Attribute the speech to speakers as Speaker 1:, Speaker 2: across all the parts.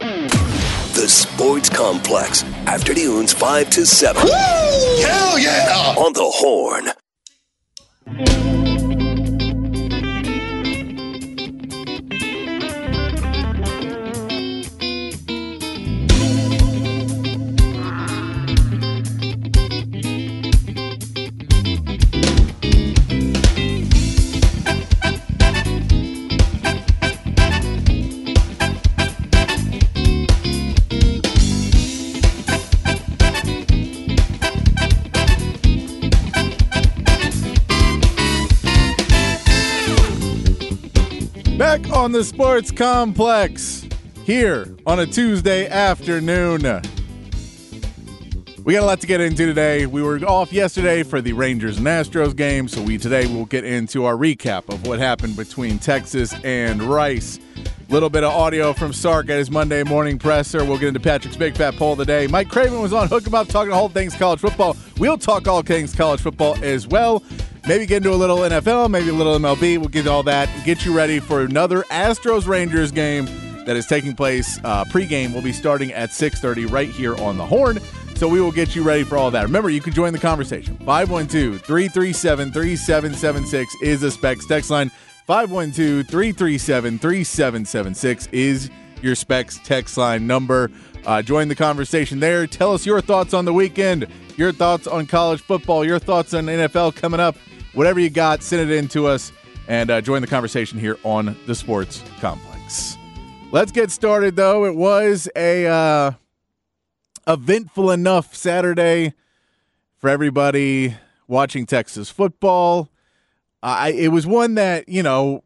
Speaker 1: The Sports Complex, afternoons 5 to 7.
Speaker 2: Hell yeah!
Speaker 1: On the Horn.
Speaker 3: Back on the Sports Complex here on a Tuesday afternoon. We got a lot to get into today. We were off yesterday for the Rangers and Astros game, so we today will get into our recap of what happened between Texas and Rice. A Little bit of audio from Sark at his Monday morning presser. We'll get into Patrick's big fat poll of the day. Mike Craven was on Hook 'em Up talking all things college football. We'll talk all things college football as well. Maybe get into a little NFL, maybe a little MLB. We'll get all that. Get you ready for another Astros Rangers game that is taking place. Uh, pregame will be starting at 6:30 right here on the Horn. So we will get you ready for all that. Remember, you can join the conversation. 512-337-3776 is the Specs text line. 512-337-3776 is your Specs text line number. Uh, join the conversation there. Tell us your thoughts on the weekend, your thoughts on college football, your thoughts on NFL coming up. Whatever you got, send it in to us and uh, join the conversation here on the Sports Complex. Let's get started, though. It was a uh, eventful enough Saturday for everybody watching Texas football. I it was one that you know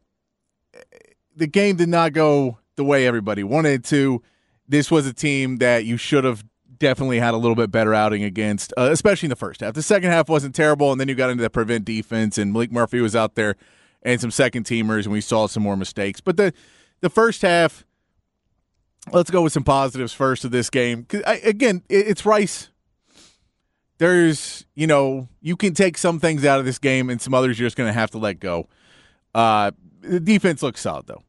Speaker 3: the game did not go the way everybody wanted to. This was a team that you should have definitely had a little bit better outing against, uh, especially in the first half. The second half wasn't terrible, and then you got into the prevent defense, and Maalik Murphy was out there and some second teamers, and we saw some more mistakes. But the the first half, let's go with some positives first of this game. I, again, it, it's Rice. There's, you know, you can take some things out of this game, and some others you're just going to have to let go. Uh, the defense looks solid, though.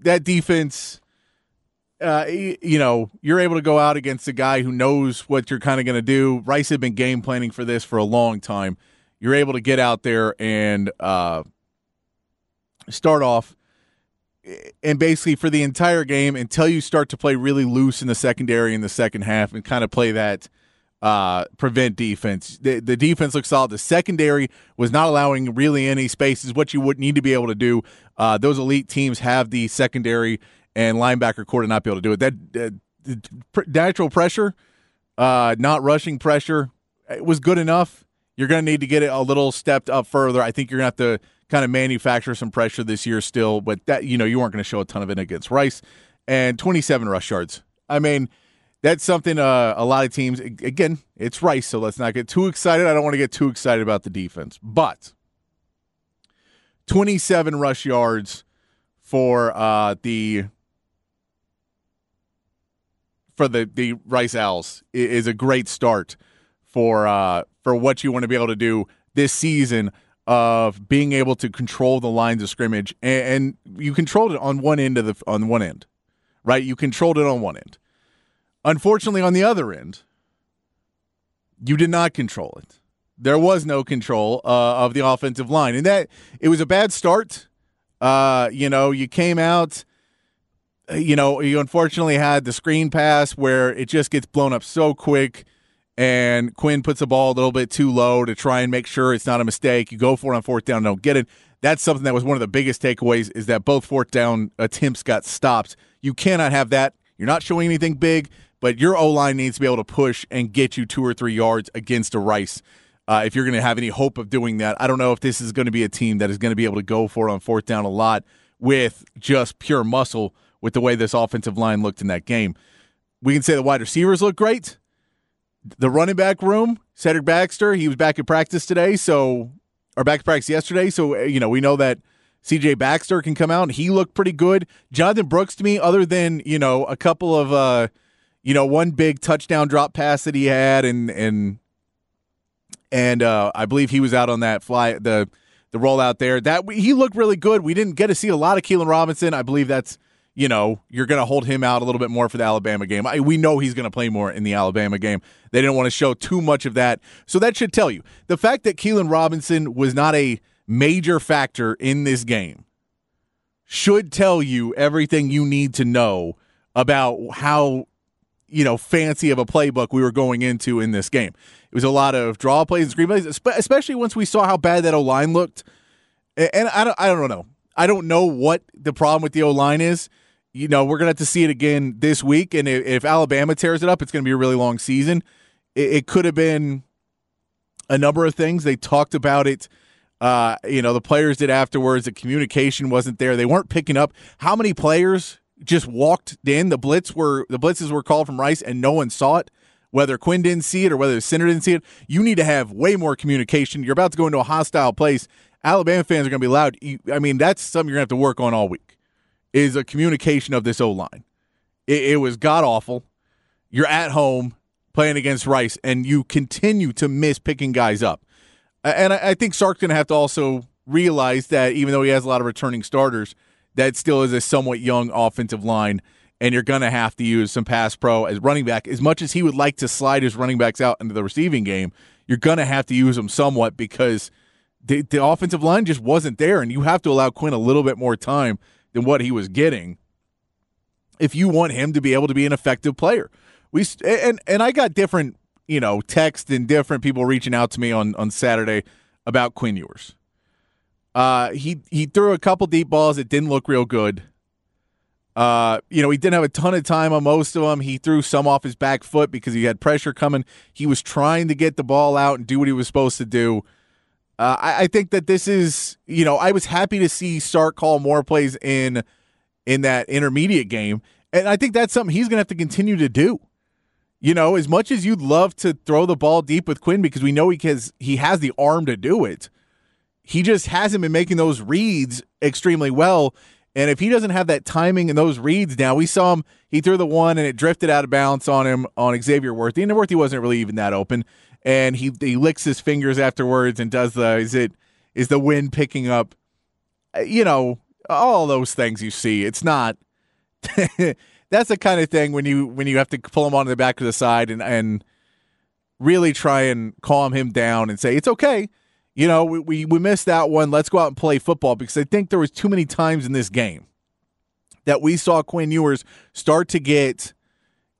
Speaker 3: That defense uh, you know, you're able to go out against a guy who knows what you're kind of going to do. Rice had been game planning for this for a long time. You're able to get out there and uh, start off, and basically for the entire game until you start to play really loose in the secondary in the second half and kind of play that uh, prevent defense. The, the defense looks solid. The secondary was not allowing really any spaces, what you would need to be able to do. Uh, those elite teams have the secondary and linebacker corps to not be able to do it. That uh, natural pressure, uh, not rushing pressure, it was good enough. You're going to need to get it a little stepped up further. I think you're going to have to kind of manufacture some pressure this year still, but that you know you weren't going to show a ton of it against Rice and 27 rush yards. I mean, that's something uh, a lot of teams. Again, it's Rice, so let's not get too excited. I don't want to get too excited about the defense, but 27 rush yards for uh, the for the the Rice Owls is a great start for uh, for what you want to be able to do this season of being able to control the lines of scrimmage and, and you controlled it on one end of the on one end, right? You controlled it on one end. Unfortunately, on the other end, you did not control it. There was no control uh, of the offensive line, and that it was a bad start. Uh, you know, you came out you know, you unfortunately had the screen pass where it just gets blown up so quick, and Quinn puts the ball a little bit too low to try and make sure it's not a mistake. You go for it on fourth down, don't get it. That's something that was one of the biggest takeaways is that both fourth down attempts got stopped. You cannot have that. You're not showing anything big, but your O line needs to be able to push and get you two or three yards against a Rice. Uh, if you're going to have any hope of doing that, I don't know if this is going to be a team that is going to be able to go for it on fourth down a lot with just pure muscle with the way this offensive line looked in that game. we can say the wide receivers look great. The running back room, Cedric Baxter, he was back in practice today, so or back in practice yesterday, so you know we know that CJ Baxter can come out. He looked pretty good. Jonathan Brooks to me, other than you know a couple of uh, you know one big touchdown drop pass that he had, and and and uh, I believe he was out on that fly the the rollout there. That he looked really good. We didn't get to see a lot of Keilan Robinson. I believe that's you know, you're going to hold him out a little bit more for the Alabama game. I, we know he's going to play more in the Alabama game. They didn't want to show too much of that. So that should tell you. The fact that Keilan Robinson was not a major factor in this game should tell you everything you need to know about how you know fancy of a playbook we were going into in this game. It was a lot of draw plays and screen plays, especially once we saw how bad that O line looked. And I don't, I don't know. I don't know what the problem with the O line is you know, we're going to have to see it again this week. And if, if Alabama tears it up, it's going to be a really long season. It, it, could have been a number of things. They talked about it. Uh, you know, the players did afterwards. The communication wasn't there. They weren't picking up. How many players just walked in? The blitz were the blitzes were called from Rice, and no one saw it. Whether Quinn didn't see it or whether the center didn't see it, you need to have way more communication. You're about to go into a hostile place. Alabama fans are going to be loud. I mean, that's something you're going to have to work on all week is a communication of this O line. It, it was god awful. You're at home playing against Rice, and you continue to miss picking guys up. And I, I think Sark's going to have to also realize that even though he has a lot of returning starters, that still is a somewhat young offensive line, and you're going to have to use some pass pro as running back. As much as he would like to slide his running backs out into the receiving game, you're going to have to use them somewhat because the, the offensive line just wasn't there, and you have to allow Quinn a little bit more time than what he was getting if you want him to be able to be an effective player. We and and I got different, you know, text and different people reaching out to me on on Saturday about Quinn Ewers. Uh, he he threw a couple deep balls that didn't look real good. Uh, you know, he didn't have a ton of time on most of them. He threw some off his back foot because he had pressure coming. He was trying to get the ball out and do what he was supposed to do. Uh, I, I, think that this is, you know, I was happy to see Sark call more plays in in that intermediate game, and I think that's something he's going to have to continue to do. You know, as much as you'd love to throw the ball deep with Quinn because we know he has he has the arm to do it, he just hasn't been making those reads extremely well. And if he doesn't have that timing and those reads now, we saw him. He threw the one and it drifted out of bounds on him on Xavier Worthy, and Worthy wasn't really even that open and he he licks his fingers afterwards and does the is it is the wind picking up? Uh, you know all those things you see. It's not that's the kind of thing when you when you have to pull him on the back of the side and and really try and calm him down and say it's okay. You know we, we we missed that one. Let's go out and play football. Because i think there was too many times in this game that we saw quinn ewers start to get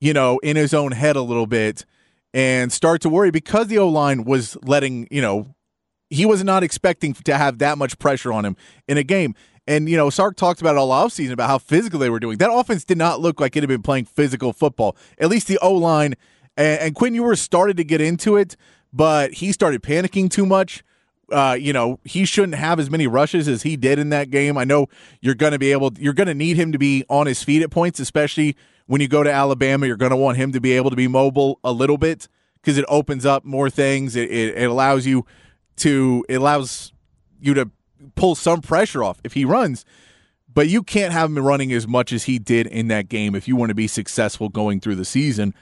Speaker 3: you know in his own head a little bit and start to worry because the O line was letting, you know, he was not expecting to have that much pressure on him in a game. And, you know, Sark talked about it all offseason about how physical they were doing. That offense did not look like it had been playing physical football. At least the O line and, and Quinn Ewers started to get into it, but he started panicking too much. Uh, you know, he shouldn't have as many rushes as he did in that game. I know you're going to be able, you're going to need him to be on his feet at points, especially when you go to Alabama, you're going to want him to be able to be mobile a little bit because it opens up more things. It, it, it allows you to it allows you to pull some pressure off if he runs. But you can't have him running as much as he did in that game if you want to be successful going through the season.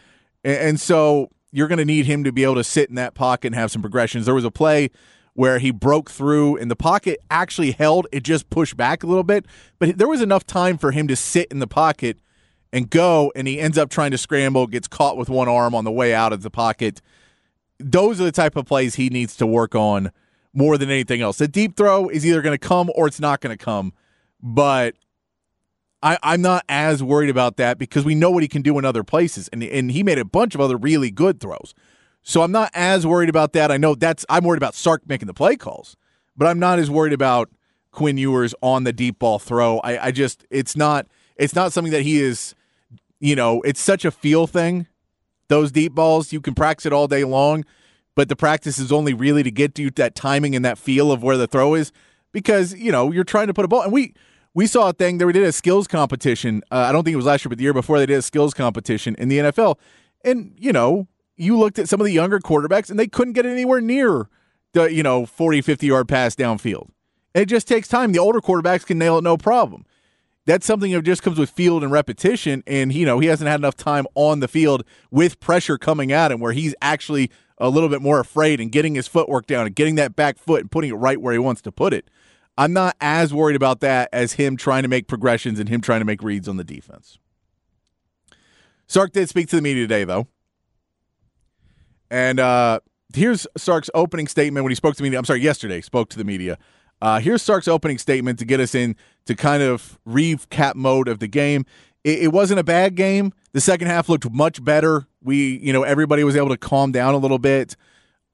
Speaker 3: And, and so you're going to need him to be able to sit in that pocket and have some progressions. There was a play where he broke through and the pocket actually held, it just pushed back a little bit, but there was enough time for him to sit in the pocket and go, and he ends up trying to scramble, gets caught with one arm on the way out of the pocket. Those are the type of plays he needs to work on more than anything else. The deep throw is either going to come or it's not going to come, but I, I'm not as worried about that because we know what he can do in other places, and and he made a bunch of other really good throws. So I'm not as worried about that. I know that's I'm worried about Sark making the play calls, but I'm not as worried about Quinn Ewers on the deep ball throw. I, I just it's not it's not something that he is you know, it's such a feel thing. Those deep balls, you can practice it all day long, but the practice is only really to get you that timing and that feel of where the throw is because, you know, you're trying to put a ball and we we saw a thing. that we did a skills competition. Uh, I don't think it was last year, but the year before they did a skills competition in the NFL. And you know, you looked at some of the younger quarterbacks, and they couldn't get anywhere near the you know 40, 50 yard pass downfield. It just takes time. The older quarterbacks can nail it no problem. That's something that just comes with field and repetition. And you know, he hasn't had enough time on the field with pressure coming at him, where he's actually a little bit more afraid and getting his footwork down and getting that back foot and putting it right where he wants to put it. I'm not as worried about that as him trying to make progressions and him trying to make reads on the defense. Sark did speak to the media today, though. And uh, here's Sark's opening statement when he spoke to the media. I'm sorry, yesterday spoke to the media. Uh, here's Sark's opening statement to get us in to kind of recap mode of the game. It, it wasn't a bad game. The second half looked much better. We, you know, everybody was able to calm down a little bit.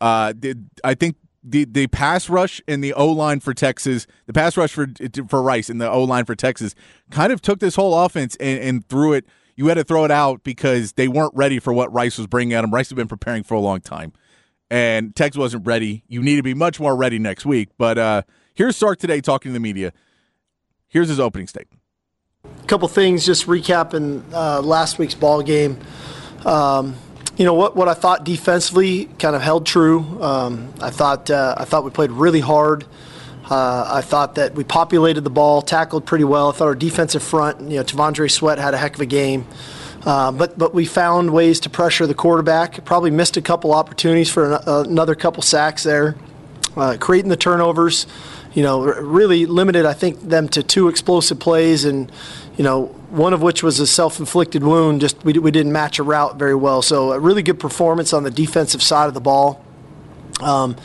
Speaker 3: Uh, did, I think the the pass rush and the O line for Texas, the pass rush for for Rice and the O line for Texas, kind of took this whole offense and, and threw it. You had to throw it out because they weren't ready for what Rice was bringing at them. Rice had been preparing for a long time, and Texas wasn't ready. You need to be much more ready next week. But uh, here's Sark today talking to the media. Here's his opening statement.
Speaker 4: A couple things, just recapping uh, last week's ball game. Um, you know what? What I thought defensively kind of held true. Um, I thought uh, I thought we played really hard. Uh, I thought that we populated the ball, tackled pretty well. I thought our defensive front, you know, T'Vondre Sweat had a heck of a game. Uh, but but we found ways to pressure the quarterback. Probably missed a couple opportunities for an, uh, another couple sacks there, uh, creating the turnovers. You know, really limited. I think them to two explosive plays, and you know, one of which was a self-inflicted wound. Just we, we didn't match a route very well. So a really good performance on the defensive side of the ball. Um,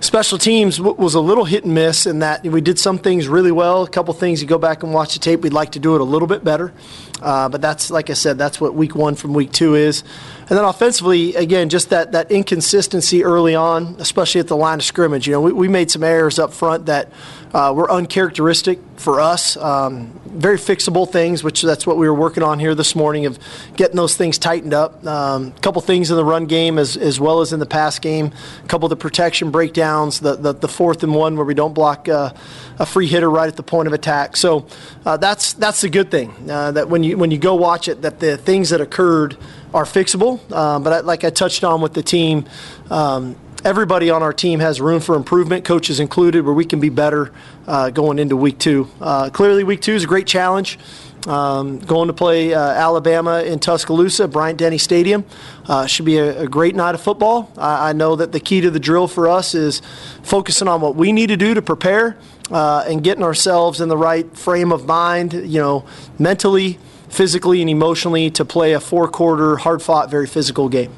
Speaker 4: special teams w- was a little hit and miss in that we did some things really well. A couple things you go back and watch the tape, we'd like to do it a little bit better. Uh, but that's like I said, that's what week one from week two is. And then offensively, again, just that, that inconsistency early on, especially at the line of scrimmage. You know, we, we made some errors up front that uh, were uncharacteristic for us. Um, very fixable things, which that's what we were working on here this morning of getting those things tightened up. A um, couple things in the run game as, as well as in the pass game. A couple of the protection breakdowns, the, the, the fourth and one where we don't block uh, a free hitter right at the point of attack. So uh, that's that's the good thing. Uh, that when you when you go watch it, that the things that occurred are fixable. Um, but I, like I touched on with the team. Um, everybody on our team has room for improvement, coaches included, where we can be better uh, going into week two. Uh, clearly, week two is a great challenge. Um, going to play uh, Alabama in Tuscaloosa, Bryant Denny Stadium. Uh, should be a, a, great night of football. I, I, know that the key to the drill for us is focusing on what we need to do to prepare uh, and getting ourselves in the right frame of mind, you know, mentally, physically, and emotionally to play a four quarter, hard fought, very physical game.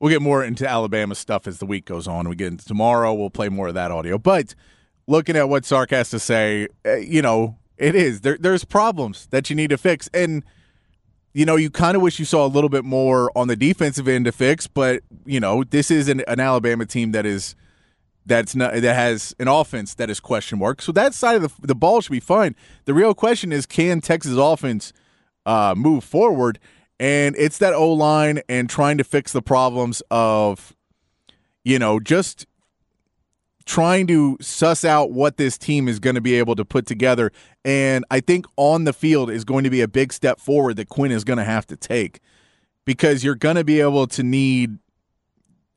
Speaker 3: We'll get more into Alabama stuff as the week goes on. We get into tomorrow. We'll play more of that audio. But looking at what Sark has to say, uh, you know, it is there. There's problems that you need to fix, and you know, you kind of wish you saw a little bit more on the defensive end to fix. But you know, this is an, an Alabama team that is that's not that has an offense that is question mark. So that side of the the ball should be fine. The real question is, can Texas offense uh, move forward? And it's that O line and trying to fix the problems of, you know, just trying to suss out what this team is going to be able to put together. And I think on the field is going to be a big step forward that Quinn is going to have to take because you're going to be able to need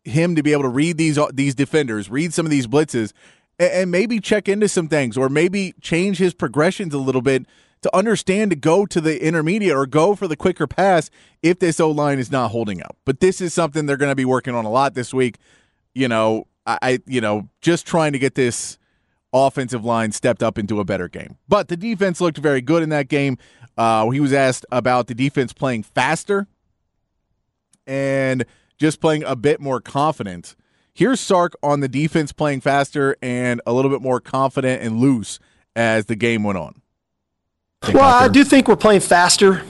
Speaker 3: him to be able to read these uh, these defenders, read some of these blitzes, and, maybe check into some things, or maybe change his progressions a little bit to understand to go to the intermediate or go for the quicker pass if this O line is not holding up. But this is something they're going to be working on a lot this week. You know, I, you know, just trying to get this offensive line stepped up into a better game. But the defense looked very good in that game. Uh, he was asked about the defense playing faster and just playing a bit more confident. Here's Sark on the defense playing faster and a little bit more confident and loose as the game went on.
Speaker 4: Well, I do think we're playing faster.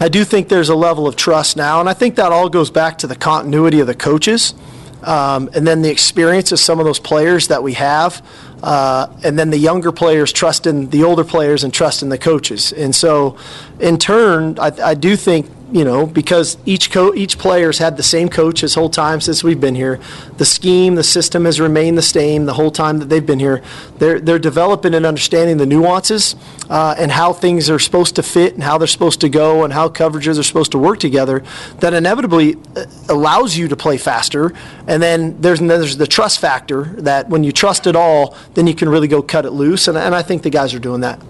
Speaker 4: I do think there's a level of trust now, and I think that all goes back to the continuity of the coaches, um, and then the experience of some of those players that we have, uh, and then the younger players trusting the older players and trusting the coaches. And so, in turn, I, I do think you know, because each co- each player's had the same coach his whole time since we've been here. The scheme, the system has remained the same the whole time that they've been here. They're they're developing and understanding the nuances uh, and how things are supposed to fit and how they're supposed to go and how coverages are supposed to work together. That inevitably uh, allows you to play faster. And then there's there's the trust factor that when you trust it all, then you can really go cut it loose. And and I think the guys are doing that.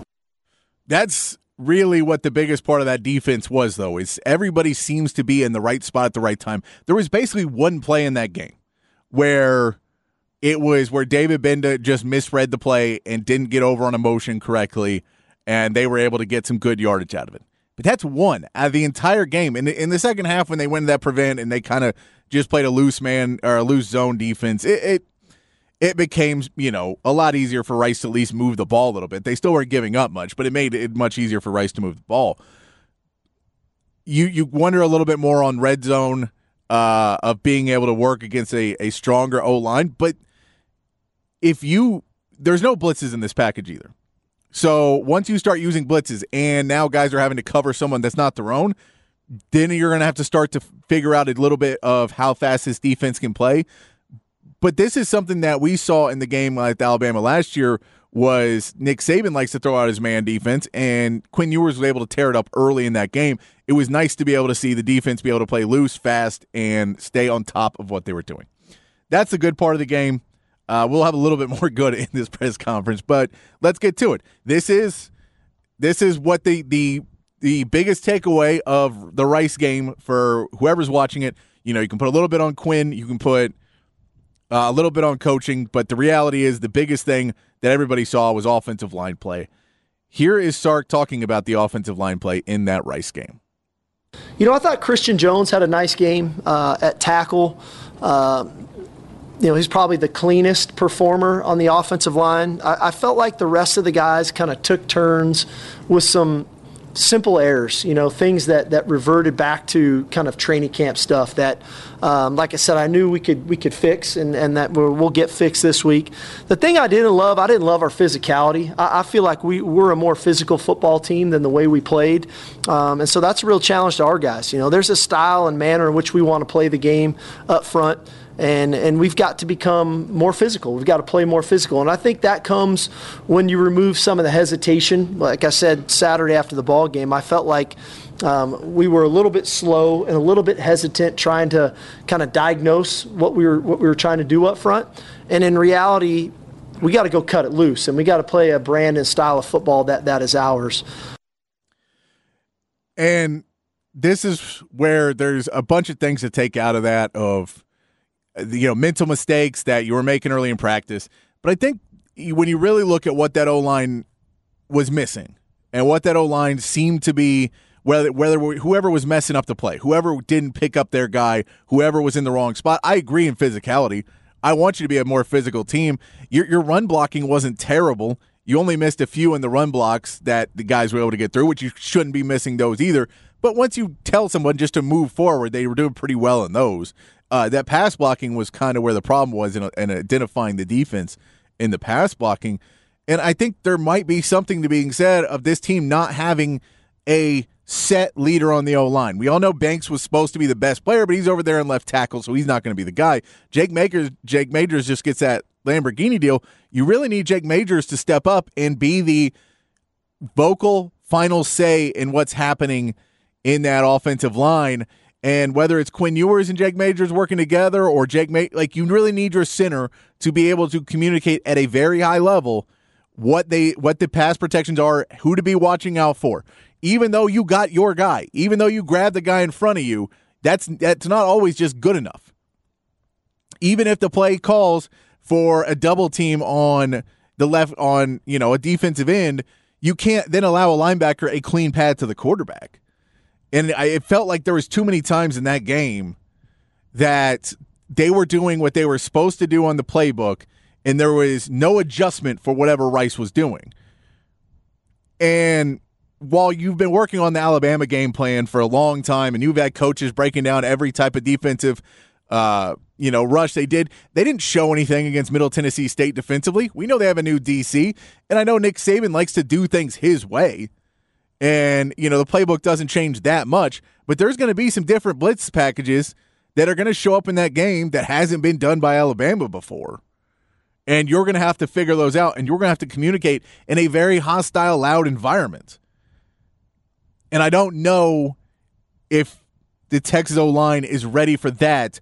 Speaker 3: That's really what the biggest part of that defense was, though, is everybody seems to be in the right spot at the right time. There was basically one play in that game where it was where David Gbenda just misread the play and didn't get over on a motion correctly, and they were able to get some good yardage out of it. But that's one out of the entire game. In the, in the second half, when they went that prevent and they kind of just played a loose man or a loose zone defense, it, it it became, you know, a lot easier for Rice to at least move the ball a little bit. They still weren't giving up much, but it made it much easier for Rice to move the ball. You you wonder a little bit more on red zone uh, of being able to work against a, a stronger O line, but if you there's no blitzes in this package either. So once you start using blitzes and now guys are having to cover someone that's not their own, then you're going to have to start to figure out a little bit of how fast this defense can play but this is something that we saw in the game like Alabama last year was Nick Saban likes to throw out his man defense, and Quinn Ewers was able to tear it up early in that game. It was nice to be able to see the defense be able to play loose, fast, and stay on top of what they were doing. That's the good part of the game. Uh, we'll have a little bit more good in this press conference, but let's get to it. This is this is what the the the biggest takeaway of the Rice game for whoever's watching it. You know, you can put a little bit on Quinn, you can put uh, a little bit on coaching, but the reality is the biggest thing that everybody saw was offensive line play. Here is Sark talking about the offensive line play in that Rice game.
Speaker 4: You know, I thought Christian Jones had a nice game uh, at tackle. Uh, you know, he's probably the cleanest performer on the offensive line. I, I felt like the rest of the guys kind of took turns with some simple errors, you know, things that, that reverted back to kind of training camp stuff that, um, like I said, I knew we could we could fix and, and that we'll, we'll get fixed this week. The thing I didn't love, I didn't love our physicality. I, I feel like we, we're a more physical football team than the way we played. Um, and so that's a real challenge to our guys. You know, there's a style and manner in which we want to play the game up front and and we've got to become more physical. We've got to play more physical, and I think that comes when you remove some of the hesitation. Like I said Saturday after the ball game, I felt like. Um, we were a little bit slow and a little bit hesitant trying to kind of diagnose what we were what we were trying to do up front, and in reality, we got to go cut it loose and we got to play a brand and style of football that that is ours.
Speaker 3: And this is where there's a bunch of things to take out of that of Uh, you know mental mistakes that you were making early in practice. But I think when you really look at what that O line was missing and what that O line seemed to be, whether whether whoever was messing up the play, whoever didn't pick up their guy, whoever was in the wrong spot. I agree in physicality. I want you to be a more physical team. Your your run blocking wasn't terrible. You only missed a few in the run blocks that the guys were able to get through, which you shouldn't be missing those either. But once you tell someone just to move forward, they were doing pretty well in those uh, that pass blocking was kind of where the problem was in, in identifying the defense in the pass blocking. And I think there might be something to being said of this team not having a set leader on the O line. We all know Banks was supposed to be the best player, but he's over there in left tackle, so he's not going to be the guy. Jake Majors, Jake Majors just gets that Lamborghini deal. You really need Jake Majors to step up and be the vocal final say in what's happening in that offensive line. And whether it's Quinn Ewers and Jake Majors working together or Jake, Ma- like you really need your center to be able to communicate at a very high level what they what the pass protections are, who to be watching out for. Even though you got your guy, even though you grab the guy in front of you, that's that's not always just good enough. Even if the play calls for a double team on the left on, you know, a defensive end, you can't then allow a linebacker a clean pad to the quarterback. And I, it felt like there was too many times in that game that they were doing what they were supposed to do on the playbook, and there was no adjustment for whatever Rice was doing. And while you've been working on the Alabama game plan for a long time, and you've had coaches breaking down every type of defensive, uh, you know, rush they did, they didn't show anything against Middle Tennessee State defensively. We know they have a new DC, and I know Nick Saban likes to do things his way. And, you know, the playbook doesn't change that much, but there's going to be some different blitz packages that are going to show up in that game that hasn't been done by Alabama before. And you're going to have to figure those out, and you're going to have to communicate in a very hostile, loud environment. And I don't know if the Texas O line is ready for that.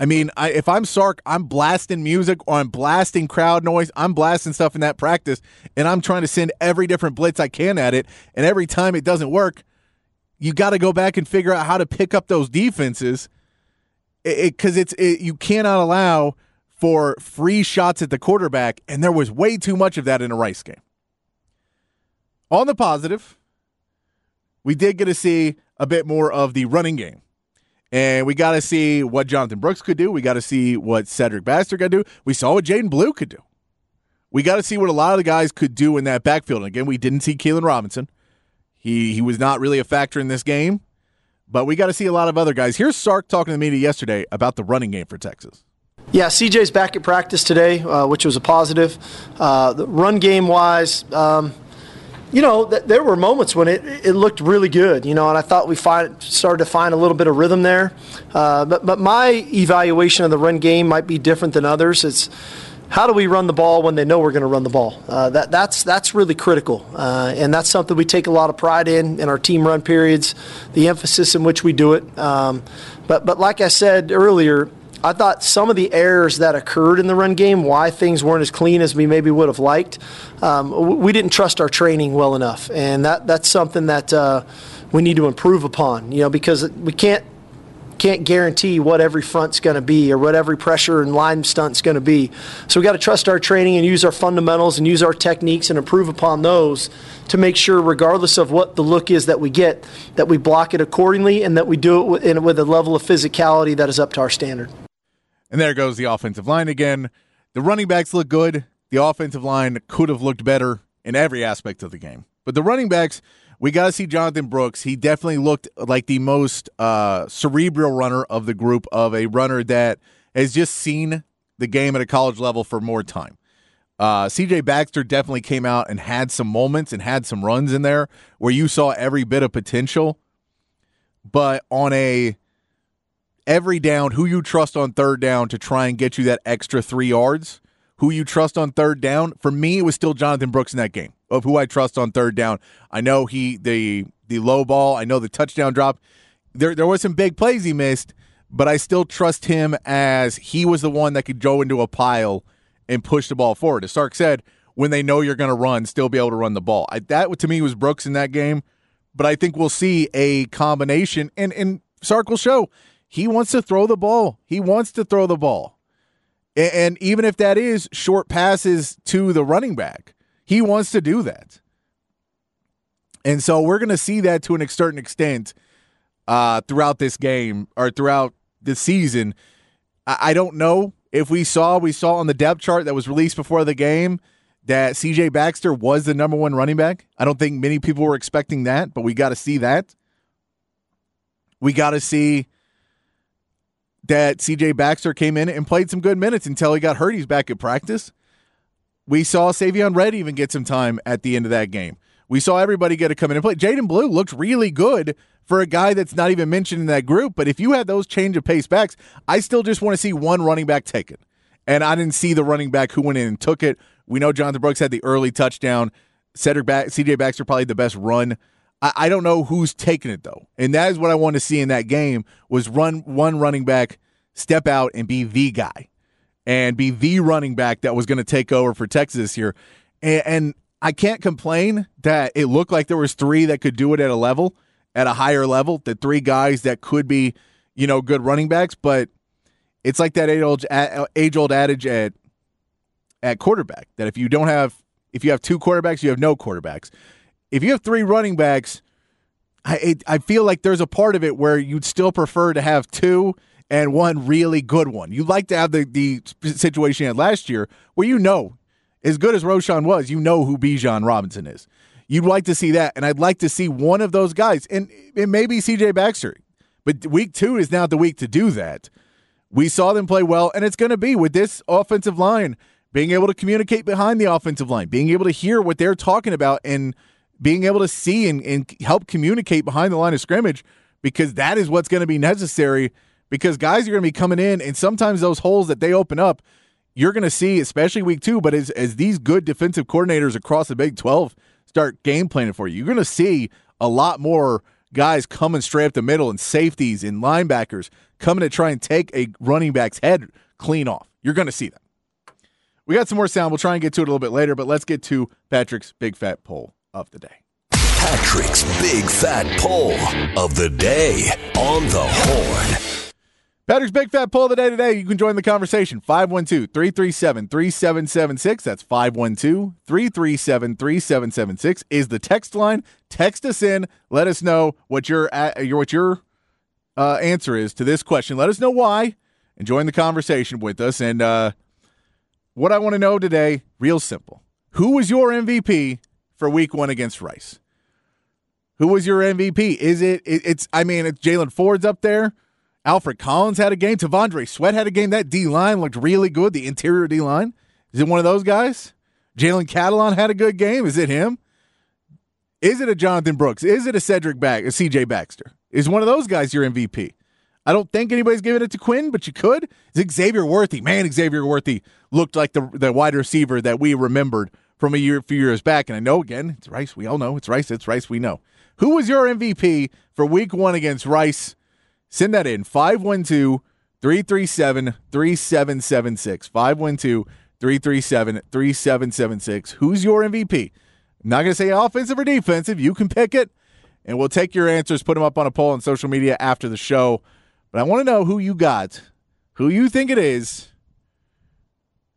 Speaker 3: I mean, I, if I'm Sark, I'm blasting music or I'm blasting crowd noise. I'm blasting stuff in that practice, and I'm trying to send every different blitz I can at it. And every time it doesn't work, you got to go back and figure out how to pick up those defenses because it, it's it, you cannot allow for free shots at the quarterback, and there was way too much of that in a Rice game. On the positive, we did get to see a bit more of the running game. And we got to see what Jonathan Brooks could do. We got to see what Cedric Baxter could do. We saw what Jaydon Blue could do. We got to see what a lot of the guys could do in that backfield. And again, we didn't see Keilan Robinson. He he was not really a factor in this game, but we got to see a lot of other guys. Here's Sark talking to the media yesterday about the running game for Texas.
Speaker 4: Yeah, CJ's back at practice today, uh, which was a positive. Uh, the run game wise, um, you know, th- there were moments when it, it looked really good, you know, and I thought we find, started to find a little bit of rhythm there. Uh, but, but my evaluation of the run game might be different than others. It's how do we run the ball when they know we're going to run the ball? Uh, that, that's, that's really critical. Uh, and that's something we take a lot of pride in in our team run periods, the emphasis in which we do it. Um, but, but like I said earlier, I thought some of the errors that occurred in the run game, why things weren't as clean as we maybe would have liked, um, we didn't trust our training well enough, and that that's something that uh, we need to improve upon. You know, because we can't can't guarantee what every front's going to be or what every pressure and line stunt's going to be. So we got to trust our training and use our fundamentals and use our techniques and improve upon those to make sure, regardless of what the look is that we get, that we block it accordingly and that we do it with a level of physicality that is up to our standard.
Speaker 3: And there goes the offensive line again. The running backs look good. The offensive line could have looked better in every aspect of the game. But the running backs, we got to see Jonathan Brooks. He definitely looked like the most uh, cerebral runner of the group, of a runner that has just seen the game at a college level for more time. Uh, CJ Baxter definitely came out and had some moments and had some runs in there where you saw every bit of potential. But on a every down, who you trust on third down to try and get you that extra three yards, who you trust on third down. For me, it was still Jonathan Brooks in that game of who I trust on third down. I know he the the low ball, I know the touchdown drop. There there was some big plays he missed, but I still trust him as he was the one that could go into a pile and push the ball forward. As Sark said, when they know you're going to run, still be able to run the ball. I, that to me was Brooks in that game, but I think we'll see a combination and and Sark will show he wants to throw the ball. He wants to throw the ball. And even if that is short passes to the running back, he wants to do that. And so we're going to see that to an certain extent uh, throughout this game or throughout the season. I don't know if we saw we saw on the depth chart that was released before the game that CJ Baxter was the number one running back. I don't think many people were expecting that, but we got to see that. We got to see that CJ Baxter came in and played some good minutes until he got hurt. He's back at practice. We saw Savion Red even get some time at the end of that game. We saw everybody get to come in and play. Jaydon Blue looked really good for a guy that's not even mentioned in that group. But if you had those change of pace backs, I still just want to see one running back take it. And I didn't see the running back who went in and took it. We know Jonathan Brooks had the early touchdown. Cedric back, CJ Baxter probably the best run. I, I don't know who's taking it though, and that is what I want to see in that game was run one running back step out and be the guy, and be the running back that was going to take over for Texas this year, and, and I can't complain that it looked like there was three that could do it at a level, at a higher level, the three guys that could be, you know, good running backs, but it's like that age old age old adage at at quarterback that if you don't have if you have two quarterbacks, you have no quarterbacks if you have three running backs, I I feel like there's a part of it where you'd still prefer to have two and one really good one. You'd like to have the the situation you had last year where you know, as good as Roschon was, you know who Bijan Robinson is. You'd like to see that, and I'd like to see one of those guys, and it may be C.J. Baxter, but week two is now the week to do that. We saw them play well, and it's going to be with this offensive line being able to communicate behind the offensive line, being able to hear what they're talking about, and being able to see and, and help communicate behind the line of scrimmage because that is what's going to be necessary because guys are going to be coming in and sometimes those holes that they open up you're going to see especially week 2 but as as these good defensive coordinators across the Big 12 start game planning for you you're going to see a lot more guys coming straight up the middle and safeties and linebackers coming to try and take a running back's head clean off. You're going to see that. We got some more sound. We'll try and get to it a little bit later but let's get to Patrick's big fat poll of the day
Speaker 1: Patrick's Big Fat Poll of the Day on the Horn.
Speaker 3: Patrick's Big Fat Poll of the Day today. You can join the conversation. 512 337 3776. That's 512 337 3776 is the text line. Text us in. Let us know what your, what your uh, answer is to this question. Let us know why and join the conversation with us. And uh, what I want to know today, real simple. Who was your MVP for week one against Rice? Who was your MVP? Is it, it it's I mean, it's Jaylan Ford's up there. Alfred Collins had a game. T'Vondre Sweat had a game. That D line looked really good. The interior D line. Is it one of those guys? Jalen Catalon had a good game. Is it him? Is it a Jonathan Brooks? Is it a Cedric Back, a CJ Baxter? Is one of those guys your MVP? I don't think anybody's giving it to Quinn, but you could. Is it Xavier Worthy? Man, Xavier Worthy looked like the the wide receiver that we remembered from a year, few years back. And I know again, it's Rice. We all know it's Rice. It's Rice. We know. Who was your MVP for week one against Rice? Send that in 512 337 3776. 512 337 3776. Who's your MVP? I'm not going to say offensive or defensive. You can pick it, and we'll take your answers, put them up on a poll on social media after the show. But I want to know who you got, who you think it is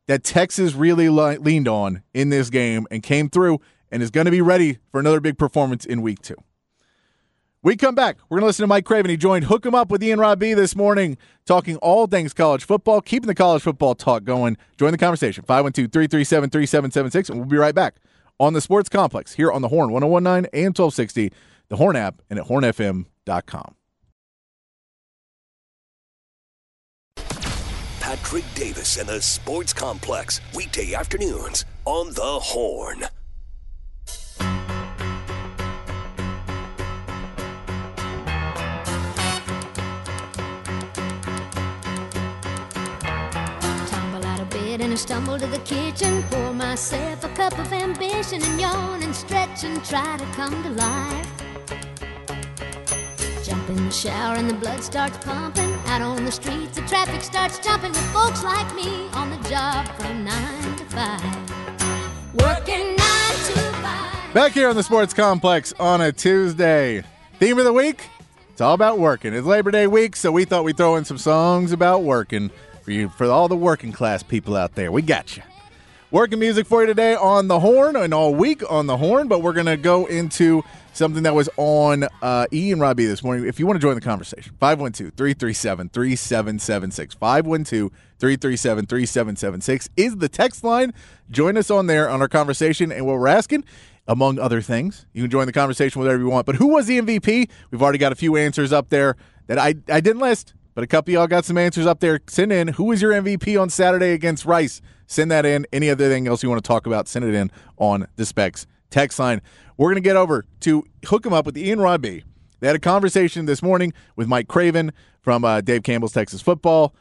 Speaker 3: that Texas really le- leaned on in this game and came through and is going to be ready for another big performance in week two. We come back. We're going to listen to Mike Craven. He joined Hook 'em Up with Ian Rob B this morning, talking all things college football, keeping the college football talk going. Join the conversation, 512 337 3776, and we'll be right back on the Sports Complex here on the Horn 1019 and 1260, the Horn app, and at hornfm.com.
Speaker 1: Patrick Davis and the Sports Complex, weekday afternoons on the Horn.
Speaker 5: And I stumble to the kitchen, pour myself a cup of ambition and yawn and stretch and try to come to life. Jump in the shower and the blood starts pumping. Out on the streets, the traffic starts jumping with folks like me on the job from nine to five. Working nine to five.
Speaker 3: Back here on the Sports Complex on a Tuesday. Theme of the week? It's all about working. It's Labor Day week, so we thought we'd throw in some songs about working for you for all the working class people out there. We got you. Working music for you today on the horn and all week on the horn, but we're gonna go into something that was on uh, E Robbie this morning. If you want to join the conversation, 512-337-3776. 512-337-3776 is the text line. Join us on there on our conversation and what we're asking, among other things. You can join the conversation whatever you want. But who was the MVP? We've already got a few answers up there that I, I didn't list. But a couple y'all got some answers up there. Send in who was your MVP on Saturday against Rice. Send that in. Any other thing else you want to talk about, send it in on the specs text line. We're going to get over to Hook 'em Up with Ian Rob B. They had a conversation this morning with Mike Craven from uh, Dave Campbell's Texas Football.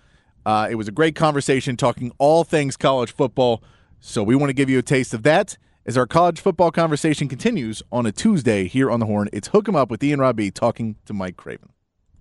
Speaker 3: Uh, it was a great conversation talking all things college football. So we want to give you a taste of that as our college football conversation continues on a Tuesday here on the Horn. It's Hook 'em Up with Ian Robbie talking to Mike Craven.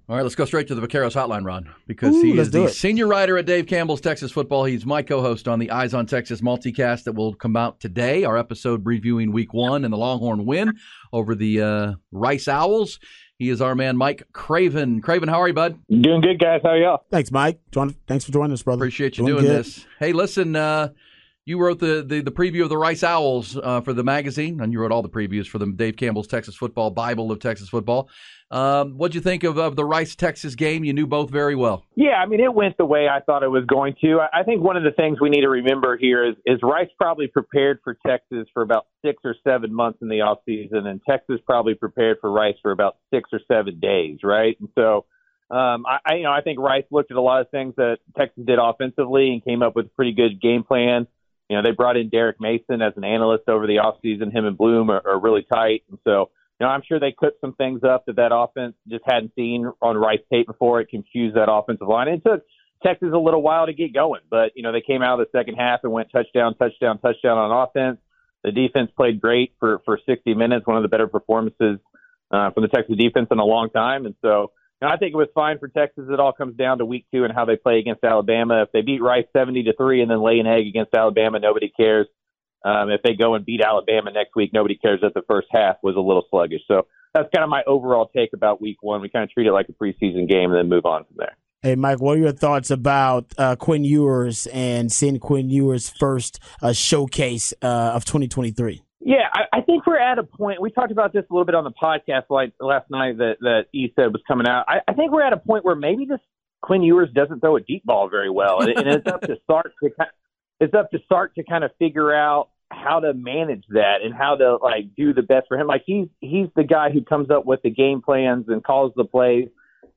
Speaker 6: All right, let's go straight to the Vaqueros Hotline, Ron, because Ooh, he is the senior writer at Dave Campbell's Texas Football. He's my co-host on the Eyes on Texas multicast that will come out today. Our episode reviewing Week One and the Longhorn win over the uh, Rice Owls. He is our man, Mike Craven. Craven, how are you, bud?
Speaker 7: Doing good, guys. How are y'all?
Speaker 8: Thanks, Mike. Thanks for joining us, brother.
Speaker 6: Appreciate you doing, doing this. Hey, listen, uh, you wrote the, the, the, preview of the Rice Owls uh, for the magazine, and you wrote all the previews for the Dave Campbell's Texas Football Bible of Texas Football. Um, what'd you think of, of the Rice Texas game? You knew both very well.
Speaker 7: Yeah, I mean, it went the way I thought it was going to. I think one of the things we need to remember here is, is Rice probably prepared for Texas for about six or seven months in the off season, and Texas probably prepared for Rice for about six or seven days, right? And so, um, I, I, you know, I think Rice looked at a lot of things that Texas did offensively and came up with a pretty good game plan. You know, they brought in Derek Mason as an analyst over the offseason. Him and Bloom are, are really tight. And so, you know, I'm sure they cooked some things up that that offense just hadn't seen on Rice tape before. It confused that offensive line. It took Texas a little while to get going, but, you know, they came out of the second half and went touchdown, touchdown, touchdown on offense. The defense played great for, for 60 minutes, one of the better performances uh, from the Texas defense in a long time. And so, I think it was fine for Texas. It all comes down to week two and how they play against Alabama. If they beat Rice 70 to three and then lay an egg against Alabama, nobody cares. Um, if they go and beat Alabama next week, nobody cares that the first half was a little sluggish. So that's kind of my overall take about week one. We kind of treat it like a preseason game and then move on from there.
Speaker 8: Hey, Mike, what are your thoughts about uh, Quinn Ewers and seeing Quinn Ewers' first uh, showcase uh, of 2023?
Speaker 7: Yeah, I, I think we're at a point. We talked about this a little bit on the podcast like last night that that E said was coming out. I, I think we're at a point where maybe this Quinn Ewers doesn't throw a deep ball very well, and, and it's up to Sark to it's up to Sark to kind of figure out how to manage that and how to like do the best for him. Like he's he's the guy who comes up with the game plans and calls the plays.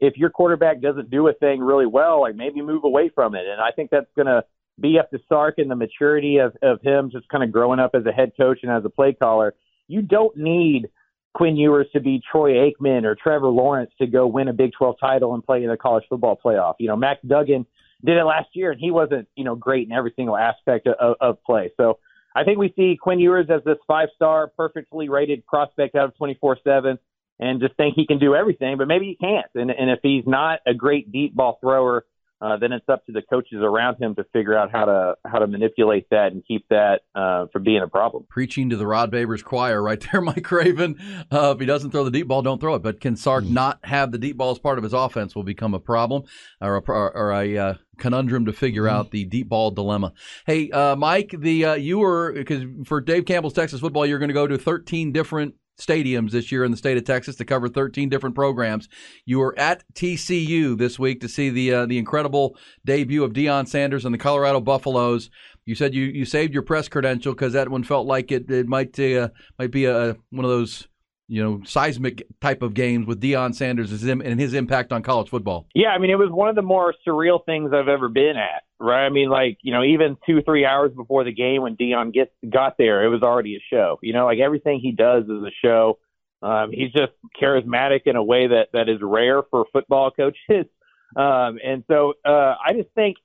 Speaker 7: If your quarterback doesn't do a thing really well, like maybe move away from it. And I think that's gonna be up to Sark and the maturity of, of him just kind of growing up as a head coach and as a play caller. You don't need Quinn Ewers to be Troy Aikman or Trevor Lawrence to go win a Big 12 title and play in the college football playoff. You know, Max Duggan did it last year and he wasn't, you know, great in every single aspect of, of play. So I think we see Quinn Ewers as this five star, perfectly rated prospect out of 24 7 and just think he can do everything, but maybe he can't. And, and if he's not a great deep ball thrower, uh, then it's up to the coaches around him to figure out how to how to manipulate that and keep that uh, from being a problem.
Speaker 6: Preaching to the Rod Babers choir right there, Mike Craven. Uh, if he doesn't throw the deep ball, don't throw it. But can Sark mm. not have the deep ball as part of his offense will become a problem or a, or a uh, conundrum to figure mm. out the deep ball dilemma. Hey, uh, Mike, the uh, you were because for Dave Campbell's Texas football, you're going to go to 13 different stadiums this year in the state of Texas to cover 13 different programs. You were at TCU this week to see the uh, the incredible debut of Deion Sanders and the Colorado Buffaloes. You said you, you saved your press credential because that one felt like it, it might uh, might be a one of those you know, seismic type of games with Deion Sanders and his impact on college football.
Speaker 7: Yeah, I mean, it was one of the more surreal things I've ever been at. Right? I mean, like you know, even two, three hours before the game when Deion gets got there, it was already a show. You know, like everything he does is a show. Um, he's just charismatic in a way that that is rare for football coaches. Um, and so uh, I just think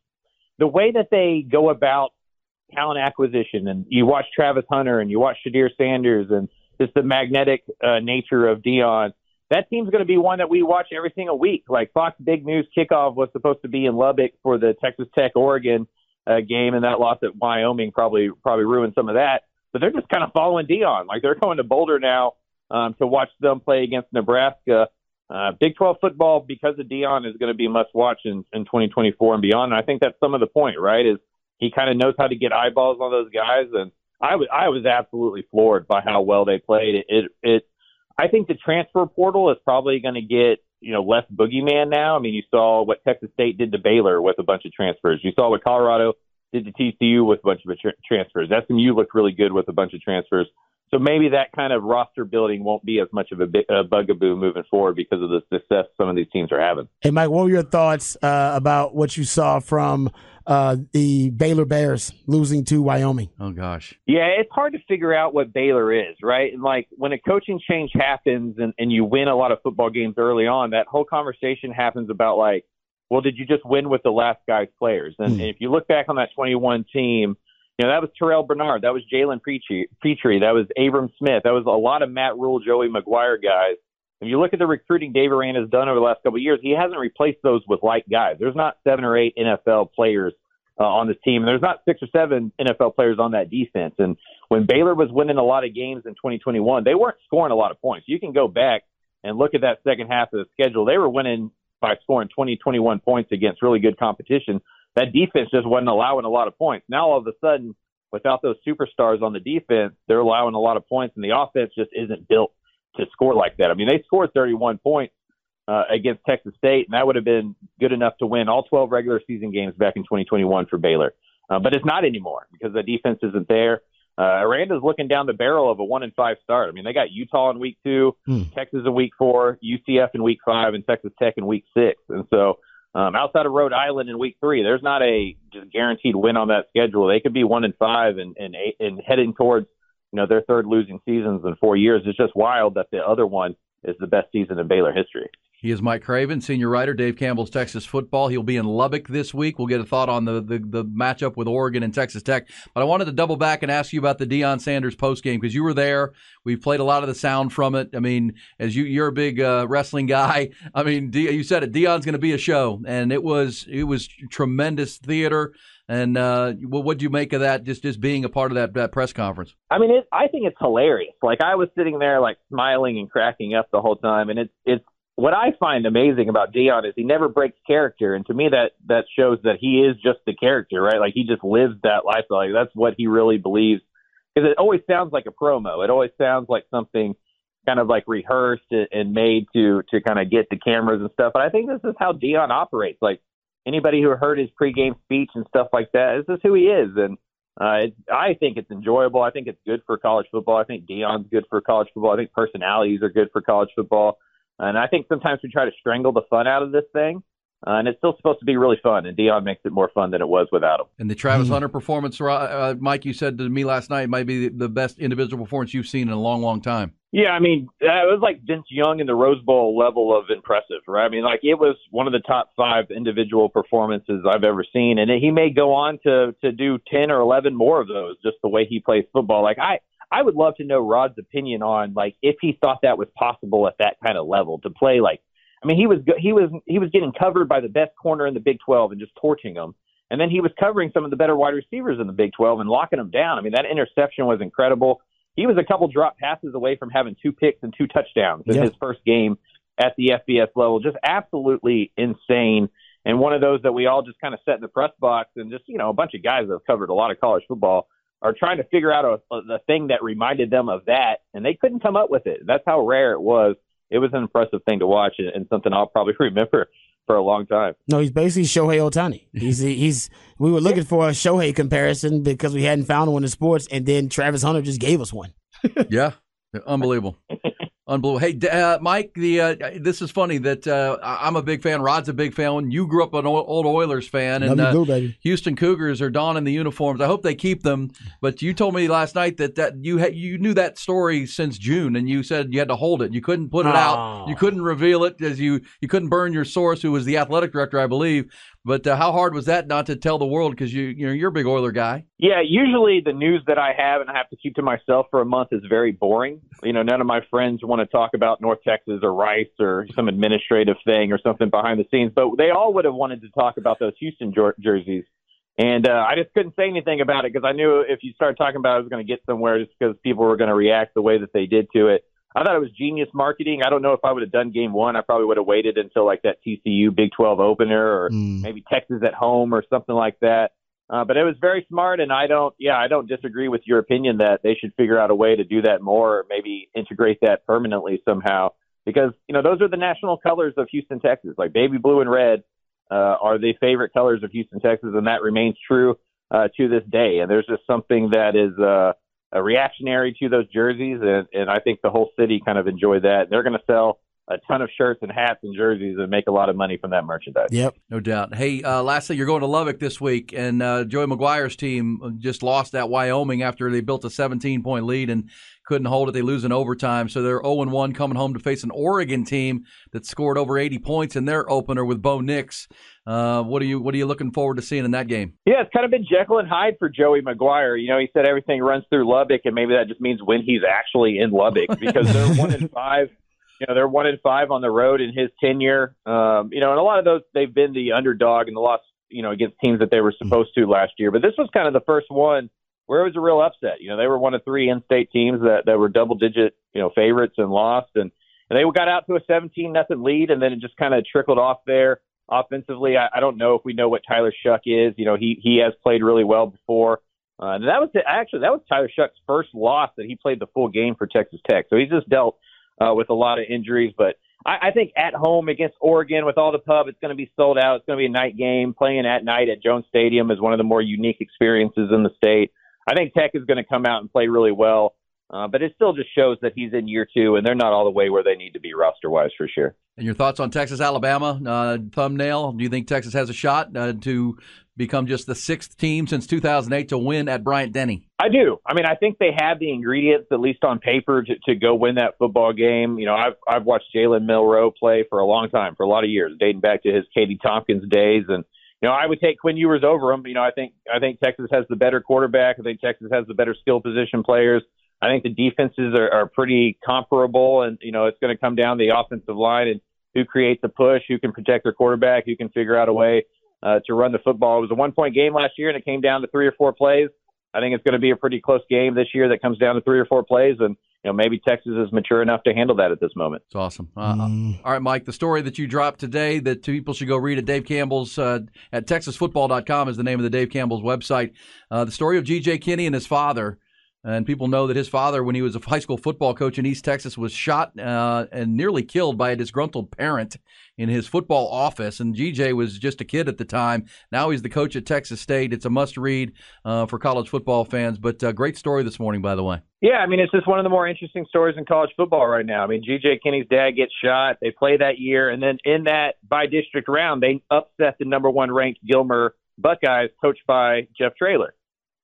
Speaker 7: the way that they go about talent acquisition, and you watch Travis Hunter and you watch Shedeur Sanders and just the magnetic uh, nature of Deion. That team's going to be one that we watch every single week. Like Fox Big Noon kickoff was supposed to be in Lubbock for the Texas Tech Oregon uh, game, and that loss at Wyoming probably probably ruined some of that. But they're just kind of following Deion. Like they're going to Boulder now um, to watch them play against Nebraska. Uh, Big 12 football, because of Deion, is going to be must watch in, in 2024 and beyond. And I think that's some of the point, right? Is he kind of knows how to get eyeballs on those guys, and I was I was absolutely floored by how well they played. It it, it I think the transfer portal is probably going to get you know less boogeyman now. I mean, you saw what Texas State did to Baylor with a bunch of transfers. You saw what Colorado did to TCU with a bunch of tra- transfers. SMU looked really good with a bunch of transfers. So maybe that kind of roster building won't be as much of a, a bugaboo moving forward because of the success some of these teams are having.
Speaker 8: Hey, Mike, what were your thoughts uh, about what you saw from uh, the Baylor Bears losing to Wyoming?
Speaker 6: Oh gosh,
Speaker 7: yeah, it's hard to figure out what Baylor is, right? And like when a coaching change happens and, and you win a lot of football games early on, that whole conversation happens about like, well, did you just win with the last guy's players? And, mm. and if you look back on that 21 team you know, that was Terrell Bernard. That was Jalen Pitre. That was Abram Smith. That was a lot of Matt Rhule, Joey McGuire guys. If you look at the recruiting Dave Aranda has done over the last couple of years, he hasn't replaced those with light guys. There's not seven or eight NFL players uh, on this team, and there's not six or seven NFL players on that defense. And when Baylor was winning a lot of games in 2021, they weren't scoring a lot of points. You can go back and look at that second half of the schedule. They were winning by scoring 20, 21 points against really good competition that defense just wasn't allowing a lot of points. Now all of a sudden, without those superstars on the defense, they're allowing a lot of points, and the offense just isn't built to score like that. I mean, they scored 31 points uh, against Texas State, and that would have been good enough to win all 12 regular season games back in 2021 for Baylor. Uh, but it's not anymore because the defense isn't there. Uh, Aranda's looking down the barrel of a one and five start. I mean, they got Utah in week two, hmm. Texas in week four, UCF in week five, and Texas Tech in week six. And so Um, outside of Rhode Island in week three, there's not a just guaranteed win on that schedule. They could be one and five and and, eight, and heading towards you know their third losing seasons in four years. It's just wild that the other one is the best season in Baylor history.
Speaker 6: He is Mike Craven, senior writer, Dave Campbell's Texas football. He'll be in Lubbock this week. We'll get a thought on the, the, the matchup with Oregon and Texas Tech. But I wanted to double back and ask you about the Deion Sanders post game because you were there. We've played a lot of the sound from it. I mean, as you you're a big uh, wrestling guy. I mean, D, you said it. Deion's going to be a show, and it was it was tremendous theater. And uh, what do you make of that? Just just being a part of that that press conference.
Speaker 7: I mean, it, I think it's hilarious. Like I was sitting there, like smiling and cracking up the whole time, and it's it's what I find amazing about Deion is he never breaks character, and to me that that shows that he is just the character, right? Like he just lives that lifestyle. Like that's what he really believes. Because it always sounds like a promo. It always sounds like something kind of like rehearsed and made to to kind of get the cameras and stuff. But I think this is how Deion operates. Like anybody who heard his pregame speech and stuff like that, this is who he is, and uh, it, I think it's enjoyable. I think it's good for college football. I think Deion's good for college football. I think personalities are good for college football. And I think sometimes we try to strangle the fun out of this thing. Uh, and it's still supposed to be really fun, and Deion makes it more fun than it was without him.
Speaker 6: And the Travis mm-hmm. Hunter performance, uh, Mike, you said to me last night, might be the best individual performance you've seen in a long, long time.
Speaker 7: Yeah, I mean, it was like Vince Young in the Rose Bowl level of impressive, right? I mean, like it was one of the top five individual performances I've ever seen, and he may go on to to do ten or eleven more of those, just the way he plays football. Like I, I would love to know Rod's opinion on like if he thought that was possible at that kind of level to play like I mean he was he was he was getting covered by the best corner in the Big 12 and just torching them. And then he was covering some of the better wide receivers in the Big 12 and locking them down. I mean that interception was incredible. He was a couple drop passes away from having two picks and two touchdowns in yeah. his first game at the FBS level. Just absolutely insane. And one of those that we all just kind of set in the press box and just, you know, a bunch of guys that have covered a lot of college football are trying to figure out a, a, the thing that reminded them of that, and they couldn't come up with it. That's how rare it was. It was an impressive thing to watch, and, and something I'll probably remember for a long time.
Speaker 8: No, he's basically Shohei Ohtani. He's he's. We were looking for a Shohei comparison because we hadn't found one in sports, and then Travis Hunter just gave us one.
Speaker 6: yeah, unbelievable. Unbelievable. Hey, uh, Mike, the uh, this is funny that uh, I'm a big fan. Rod's a big fan. You grew up an old Oilers fan, and
Speaker 8: go, uh,
Speaker 6: Houston Cougars are donning the uniforms. I hope they keep them. But you told me last night that, that you ha- you knew that story since June, and you said you had to hold it. You couldn't put it oh. out. You couldn't reveal it as you you couldn't burn your source, who was the athletic director, I believe. But uh, how hard was that not to tell the world because you you know you're a big Oiler guy?
Speaker 7: Yeah, usually the news that I have and I have to keep to myself for a month is very boring. You know, none of my friends want to talk about North Texas or Rice or some administrative thing or something behind the scenes, but they all would have wanted to talk about those Houston jer- jerseys. And uh, I just couldn't say anything about it because I knew if you started talking about it, I was going to get somewhere just because people were going to react the way that they did to it. I thought it was genius marketing. I don't know if I would have done game one. I probably would have waited until like that TCU Big 12 opener or mm. maybe Texas at home or something like that. Uh, but it was very smart, and I don't, yeah, I don't disagree with your opinion that they should figure out a way to do that more, or maybe integrate that permanently somehow, because you know those are the national colors of Houston, Texas. Like baby blue and red uh, are the favorite colors of Houston, Texas, and that remains true uh, to this day. And there's just something that is uh, a reactionary to those jerseys, and, and I think the whole city kind of enjoyed that. They're going to sell a ton of shirts and hats and jerseys and make a lot of money from that merchandise.
Speaker 8: Yep,
Speaker 6: no doubt. Hey, uh, lastly, you're going to Lubbock this week, and uh, Joey McGuire's team just lost at Wyoming after they built a 17 point lead and couldn't hold it. They lose in overtime, so they're 0 1 coming home to face an Oregon team that scored over 80 points in their opener with Bo Nix. Uh, what are you What are you looking forward to seeing in that game?
Speaker 7: Yeah, it's kind of been Jekyll and Hyde for Joey McGuire. You know, he said everything runs through Lubbock, and maybe that just means when he's actually in Lubbock because they're one in five you know, they're one in five on the road in his tenure. Um, you know, and a lot of those they've been the underdog in the loss, you know, against teams that they were supposed to last year. But this was kind of the first one where it was a real upset. You know, they were one of three in-state teams that that were double-digit, you know, favorites and lost, and and they got out to a 17 nothing lead, and then it just kind of trickled off there. Offensively, I, I don't know if we know what Tyler Shough is. You know, he he has played really well before. Uh, and that was the, actually that was Tyler Shough's first loss that he played the full game for Texas Tech. So he's just dealt uh, with a lot of injuries. But I, I think at home against Oregon with all the pub, it's going to be sold out. It's going to be a night game. Playing at night at Jones Stadium is one of the more unique experiences in the state. I think Tech is going to come out and play really well. Uh, but it still just shows that he's in year two, and they're not all the way where they need to be roster wise for sure.
Speaker 6: And your thoughts on Texas Alabama uh, thumbnail? Do you think Texas has a shot uh, to become just the sixth team since 2008 to win at Bryant Denny?
Speaker 7: I do. I mean, I think they have the ingredients, at least on paper, to, to go win that football game. You know, I've I've watched Jalen Milroe play for a long time, for a lot of years, dating back to his Katy Tompkins days, and you know, I would take Quinn Ewers over him. You know, I think I think Texas has the better quarterback. I think Texas has the better skill position players. I think the defenses are, are pretty comparable, and you know, it's going to come down the offensive line and who creates the push, who can protect their quarterback, who can figure out a way uh, to run the football. It was a one point game last year, and it came down to three or four plays. I think it's going to be a pretty close game this year that comes down to three or four plays, and you know maybe Texas is mature enough to handle that at this moment.
Speaker 6: It's awesome. Uh, mm. All right, Mike, the story that you dropped today that people should go read at Dave Campbell's uh, at TexasFootball.com is the name of the Dave Campbell's website. Uh, the story of G.J. Kinney and his father. And people know that his father, when he was a high school football coach in East Texas, was shot uh, and nearly killed by a disgruntled parent in his football office. And GJ was just a kid at the time. Now he's the coach at Texas State. It's a must read uh, for college football fans. But uh, great story this morning, by the way.
Speaker 7: Yeah, I mean, it's just one of the more interesting stories in college football right now. I mean, GJ Kinney's dad gets shot. They play that year. And then in that bi-district round, they upset the number one ranked Gilmer Buckeyes, coached by Jeff Traylor.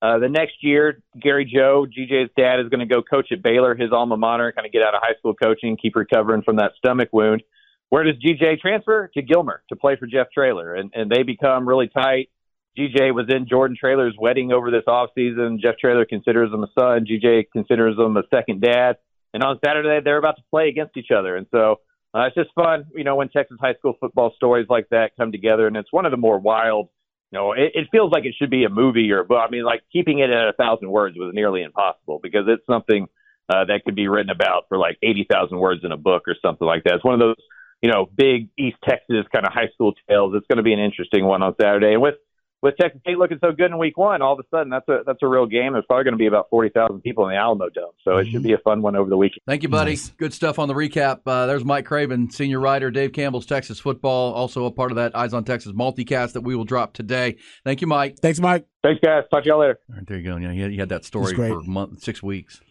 Speaker 7: Uh, the next year, Gary Joe, GJ's dad, is going to go coach at Baylor, his alma mater, kind of get out of high school coaching, keep recovering from that stomach wound. Where does GJ transfer? To Gilmer to play for Jeff Traylor. and and they become really tight. GJ was in Jordan Traylor's wedding over this off season. Jeff Traylor considers him a son. GJ considers him a second dad. And on Saturday, they're about to play against each other. And so uh, it's just fun, you know, when Texas high school football stories like that come together. And it's one of the more wild, know, it, it feels like it should be a movie or a book. I mean, like keeping it at a thousand words was nearly impossible because it's something uh, that could be written about for like 80,000 words in a book or something like that. It's one of those you know, big East Texas kind of high school tales. It's going to be an interesting one on Saturday. And with with Texas State looking so good in Week One, all of a sudden that's a that's a real game. There's probably going to be about forty thousand people in the Alamo Dome, so mm-hmm. it should mm-hmm. be a fun one over the weekend.
Speaker 6: Thank you, buddy. Nice. Good stuff on the recap. Uh, there's Mike Craven, senior writer, Dave Campbell's Texas Football, also a part of that Eyes on Texas multicast that we will drop today. Thank you, Mike.
Speaker 8: Thanks, Mike.
Speaker 7: Thanks, guys. Talk to y'all later.
Speaker 6: All right, there you go. Yeah, you had that story for a month, six weeks.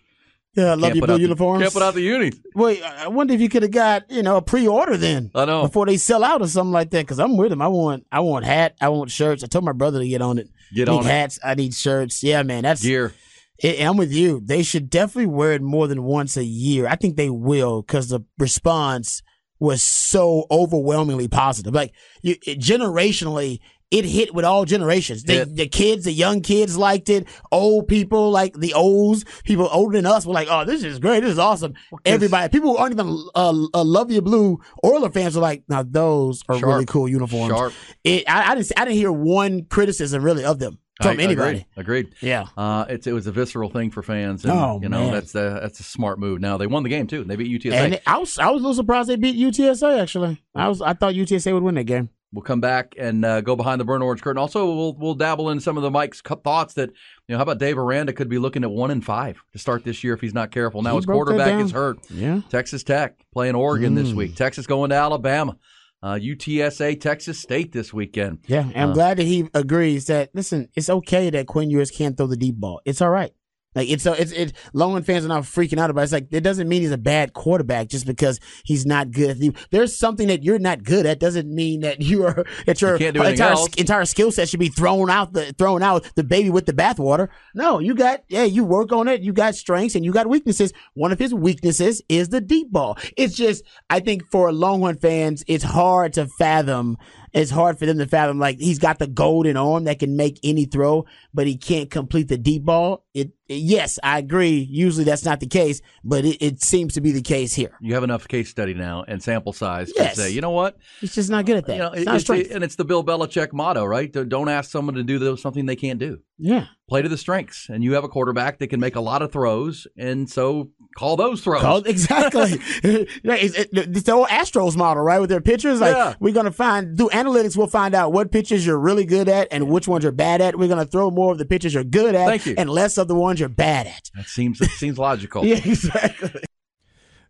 Speaker 8: Yeah, I love can't your blue uniforms.
Speaker 6: Can't put out the unis.
Speaker 8: Wait, I wonder if you could have got you know a pre-order then.
Speaker 6: I know
Speaker 8: before they sell out or something like that. Because I'm with them. I want I want hat. I want shirts. I told my brother to get on it.
Speaker 6: Get
Speaker 8: I
Speaker 6: on
Speaker 8: hats.
Speaker 6: It.
Speaker 8: I need shirts. Yeah, man, that's
Speaker 6: gear.
Speaker 8: It, I'm with you. They should definitely wear it more than once a year. I think they will because the response was so overwhelmingly positive. Like you, it, generationally, it hit with all generations. The, the kids, the young kids liked it. Old people, like the olds, people older than us were like, "Oh, this is great. This is awesome." Everybody, people who aren't even uh, uh, Luv Ya Blue Oiler fans are like, "Now those are Sharp. really cool uniforms."
Speaker 6: Sharp.
Speaker 8: It, I, I, didn't, I didn't hear one criticism really of them from I, anybody.
Speaker 6: Agreed. agreed.
Speaker 8: Yeah.
Speaker 6: Uh, it, it was a visceral thing for fans. And, oh, you know, man. that's a, that's a smart move. Now they won the game too. They beat UTSA.
Speaker 8: And I was I was a little surprised they beat UTSA. Actually, I was I thought UTSA would win that game.
Speaker 6: We'll come back and uh, go behind the burnt orange curtain. Also, we'll we'll dabble in some of the Mike's thoughts that you know. How about Dave Aranda could be looking at one and five to start this year if he's not careful. Now he his quarterback is hurt.
Speaker 8: Yeah.
Speaker 6: Texas Tech playing Oregon mm. this week. Texas going to Alabama. Uh, UTSA, Texas State this weekend.
Speaker 8: Yeah, I'm uh, glad that he agrees that listen, it's okay that Quinn Ewers can't throw the deep ball. It's all right. Like it's so it's it. Lone fans are not freaking out about. It. It's like it doesn't mean he's a bad quarterback just because he's not good. At There's something that you're not good at doesn't mean that you are that your
Speaker 6: you
Speaker 8: entire entire skill set should be thrown out the thrown out the baby with the bathwater. No, you got yeah, you work on it. You got strengths and you got weaknesses. One of his weaknesses is the deep ball. It's just I think for Longhorn fans, it's hard to fathom it's hard for them to fathom. Like he's got the golden arm that can make any throw, but he can't complete the deep ball. It yes, I agree. Usually that's not the case, but it, it, seems to be the case here.
Speaker 6: You have enough case study now and sample size yes. to say, you know what?
Speaker 8: He's just not good at that. You know, it's, it's
Speaker 6: and it's the Bill Belichick motto, right? Don't ask someone to do something they can't do.
Speaker 8: Yeah.
Speaker 6: Play to the strengths, and you have a quarterback that can make a lot of throws, and so call those throws.
Speaker 8: Call, exactly. it's the old Astros model, right? With their pitchers, like yeah. we're gonna find do analytics. We'll find out what pitches you're really good at and which ones you're bad at. We're gonna throw more of the pitches you're good at, Thank
Speaker 6: you.
Speaker 8: and less of the ones you're bad at.
Speaker 6: That seems that seems logical.
Speaker 8: yeah, exactly.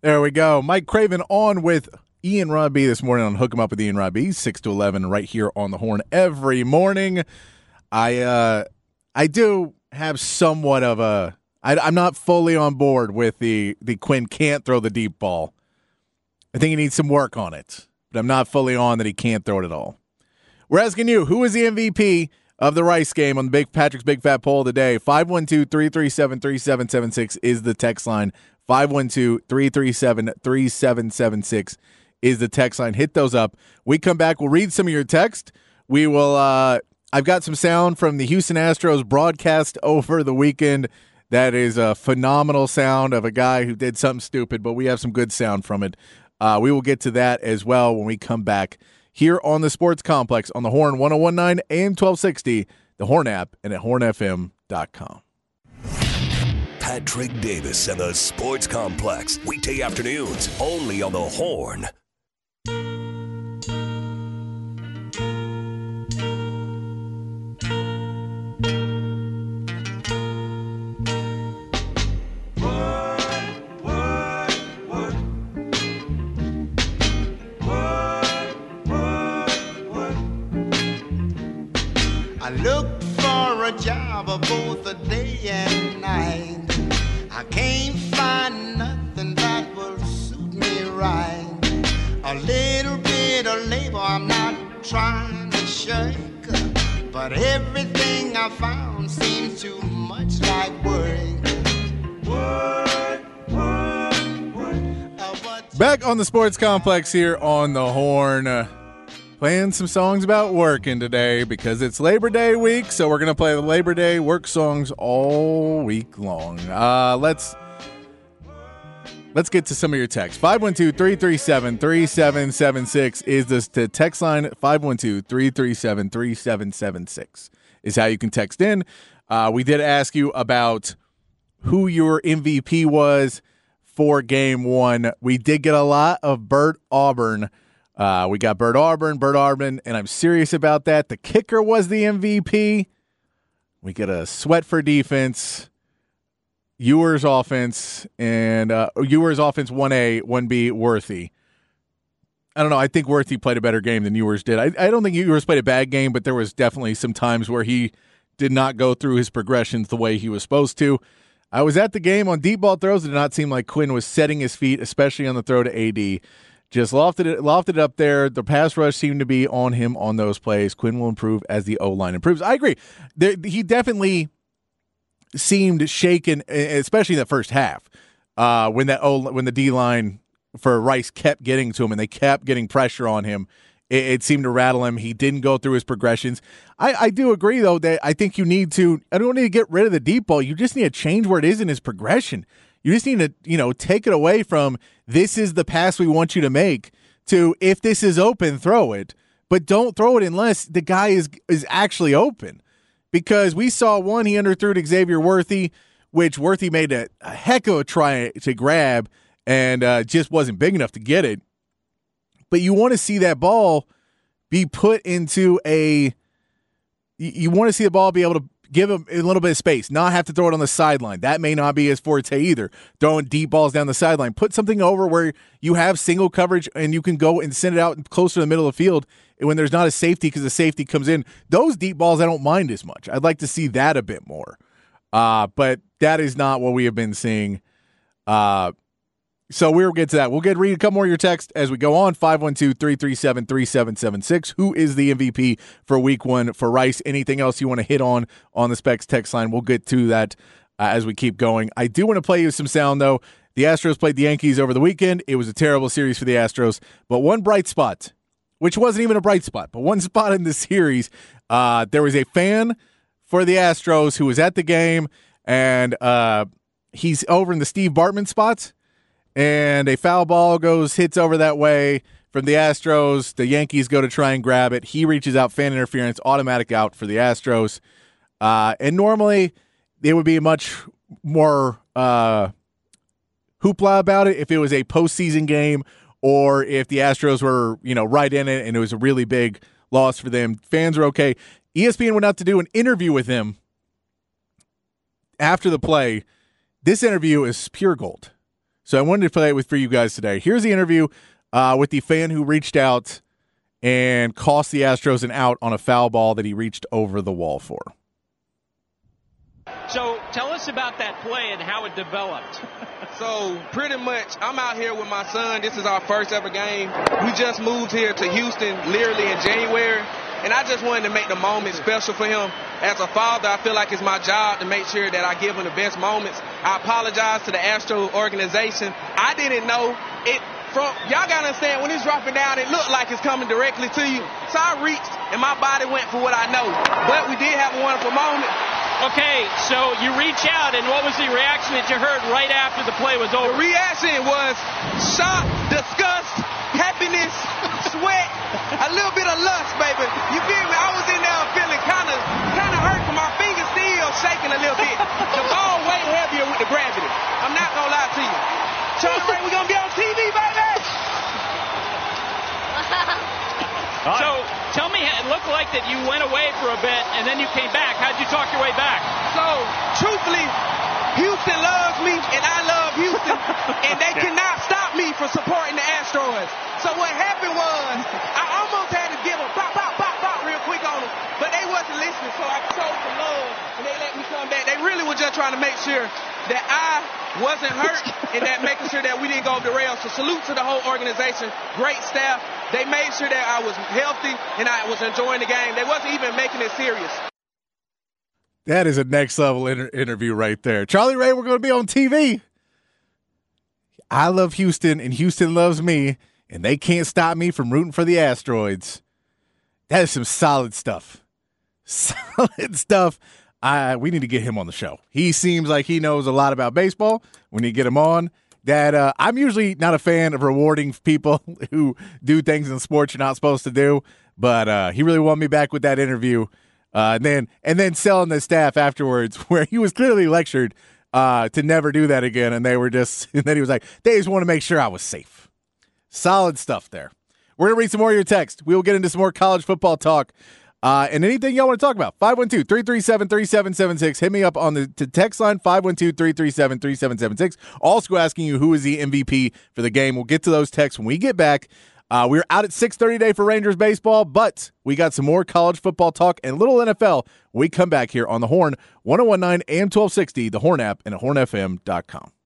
Speaker 3: There we go. Mike Craven on with Ian Robbie this morning on Hook 'em Up with Ian Robbie, six to eleven, right here on the Horn every morning. I uh I do have somewhat of a I, I'm not fully on board with the the Quinn can't throw the deep ball. I think he needs some work on it, but I'm not fully on that he can't throw it at all. We're asking you, who is the MVP of the Rice game on the Big Patrick's Big Fat Poll of the day? 512 337 3776 is the text line. 512 337 3776 is the text line. Hit those up. We come back. We'll read some of your text. We will. Uh, I've got some sound from the Houston Astros broadcast over the weekend. That is a phenomenal sound of a guy who did something stupid, but we have some good sound from it. Uh, we will get to that as well when we come back here on the Sports Complex on the Horn 1019 and 1260, the Horn app, and at hornfm.com.
Speaker 1: Patrick Davis and the Sports Complex, weekday afternoons, only on the Horn.
Speaker 9: Both a day and night. I can't find nothing that will suit me right. A little bit of labor I'm not trying to but everything I found seems too much like work. Work, work, work. Uh,
Speaker 3: Back on the Sports Complex here on the Horn. Uh, playing some songs about working today because it's Labor Day week, so we're gonna play the Labor Day work songs all week long. Uh, let's let's get to some of your texts. 512-337-3776 is this the text line 512-337-3776 is how you can text in. Uh, we did ask you about who your MVP was for game one. We did get a lot of Bert Auburn. Uh, we got Bert Auburn, Bert Auburn, and I'm serious about that. The kicker was the MVP. We get a sweat for defense, Ewers offense, and uh, Ewers offense 1A, 1B, Worthy. I don't know. I think Worthy played a better game than Ewers did. I, I don't think Ewers played a bad game, but there was definitely some times where he did not go through his progressions the way he was supposed to. I was at the game on deep ball throws. It did not seem like Quinn was setting his feet, especially on the throw to AD. Just lofted it, lofted it up there. The pass rush seemed to be on him on those plays. Quinn will improve as the O line improves. I agree. There, he definitely seemed shaken, especially in the first half, uh, when that o, when the D line for Rice kept getting to him and they kept getting pressure on him. It, it seemed to rattle him. He didn't go through his progressions. I, I do agree though that I think you need to. I don't need to get rid of the deep ball. You just need to change where it is in his progression. You just need to, you know, take it away from this is the pass we want you to make to if this is open, throw it. But don't throw it unless the guy is is actually open. Because we saw one he underthrew to Xavier Worthy, which Worthy made a, a heck of a try to grab and uh, just wasn't big enough to get it. But you want to see that ball be put into a. You want to see the ball be able to give him a little bit of space, not have to throw it on the sideline. That may not be his forte either. Throwing deep balls down the sideline. Put something over where you have single coverage and you can go and send it out closer to the middle of the field when there's not a safety because the safety comes in. Those deep balls I don't mind as much. I'd like to see that a bit more. Uh, but that is not what we have been seeing. Uh, so we'll get to that. We'll get read a couple more of your text as we go on. 512-337-3776. Who is the MVP for week one for Rice? Anything else you want to hit on on the Specs text line? We'll get to that uh, as we keep going. I do want to play you some sound, though. The Astros played the Yankees over the weekend. It was a terrible series for the Astros. But one bright spot, which wasn't even a bright spot, but one spot in the series, uh, there was a fan for the Astros who was at the game, and uh, he's over in the Steve Bartman spots and a foul ball goes hits over that way from the Astros. The Yankees go to try and grab it. He reaches out, fan interference, automatic out for the Astros. Uh, and normally it would be much more uh, hoopla about it if it was a postseason game or if the Astros were you know right in it and it was a really big loss for them. Fans are okay. ESPN went out to do an interview with him after the play. This interview is pure gold. So I wanted to play it with for you guys today. Here's the interview uh, with the fan who reached out and cost the Astros an out on a foul ball that he reached over the wall for.
Speaker 10: So tell us us about that play and how it developed.
Speaker 11: so pretty much, I'm out here with my son. This is our first ever game. We just moved here to Houston literally in January. And I just wanted to make the moment special for him. As a father, I feel like it's my job to make sure that I give him the best moments. I apologize to the Astro organization. I didn't know it from y'all gotta understand when it's dropping down, it looked like it's coming directly to you. So I reached and my body went for what I know. But we did have a wonderful moment.
Speaker 10: Okay, so you reach out, and what was the reaction that you heard right after the play was over?
Speaker 11: The reaction was shock, disgust, happiness, sweat, a little bit of lust, baby. You feel me? I was in there feeling kind of, kind of hurt, but my fingers still shaking a little bit. The ball way heavier with the gravity. I'm not gonna lie to you. Charlie Ray, we gonna be on TV, baby.
Speaker 10: so tell me, it looked like that you went away for a bit and then you came back. How'd you talk your way back?
Speaker 11: So truthfully, Houston loves me and I love Houston, and they cannot stop me from supporting the Astros. So what happened was I almost had to give them pop, pop, pop, pop real quick on them, but they wasn't listening. So I showed some love and they let me come back. They really were just trying to make sure that I wasn't hurt and that making sure that we didn't go off the rails. So salute to the whole organization, great staff. They made sure that I was healthy and I was enjoying the game. They wasn't even making it serious.
Speaker 3: That is a next level inter- interview right there. Charlie Ray, we're going to be on TV. I love Houston and Houston loves me, and they can't stop me from rooting for the asteroids. That is some solid stuff. Solid stuff. I we need to get him on the show. He seems like he knows a lot about baseball. We need to get him on. That uh, I'm usually not a fan of rewarding people who do things in sports you're not supposed to do, but uh, he really won me back with that interview. Uh, and then and then selling the staff afterwards, where he was clearly lectured uh, to never do that again, and they were just. And then he was like, "They just want to make sure I was safe." Solid stuff there. We're gonna read some more of your text. We will get into some more college football talk. Uh, and anything y'all want to talk about, 512 337 3776. Hit me up on the text line, 512 337 3776. Also asking you who is the MVP for the game. We'll get to those texts when we get back. Uh, we're out at 6.30 today for Rangers baseball, but we got some more college football talk and little NFL we come back here on The Horn, 1019 and 1260, The Horn app, and at hornfm.com.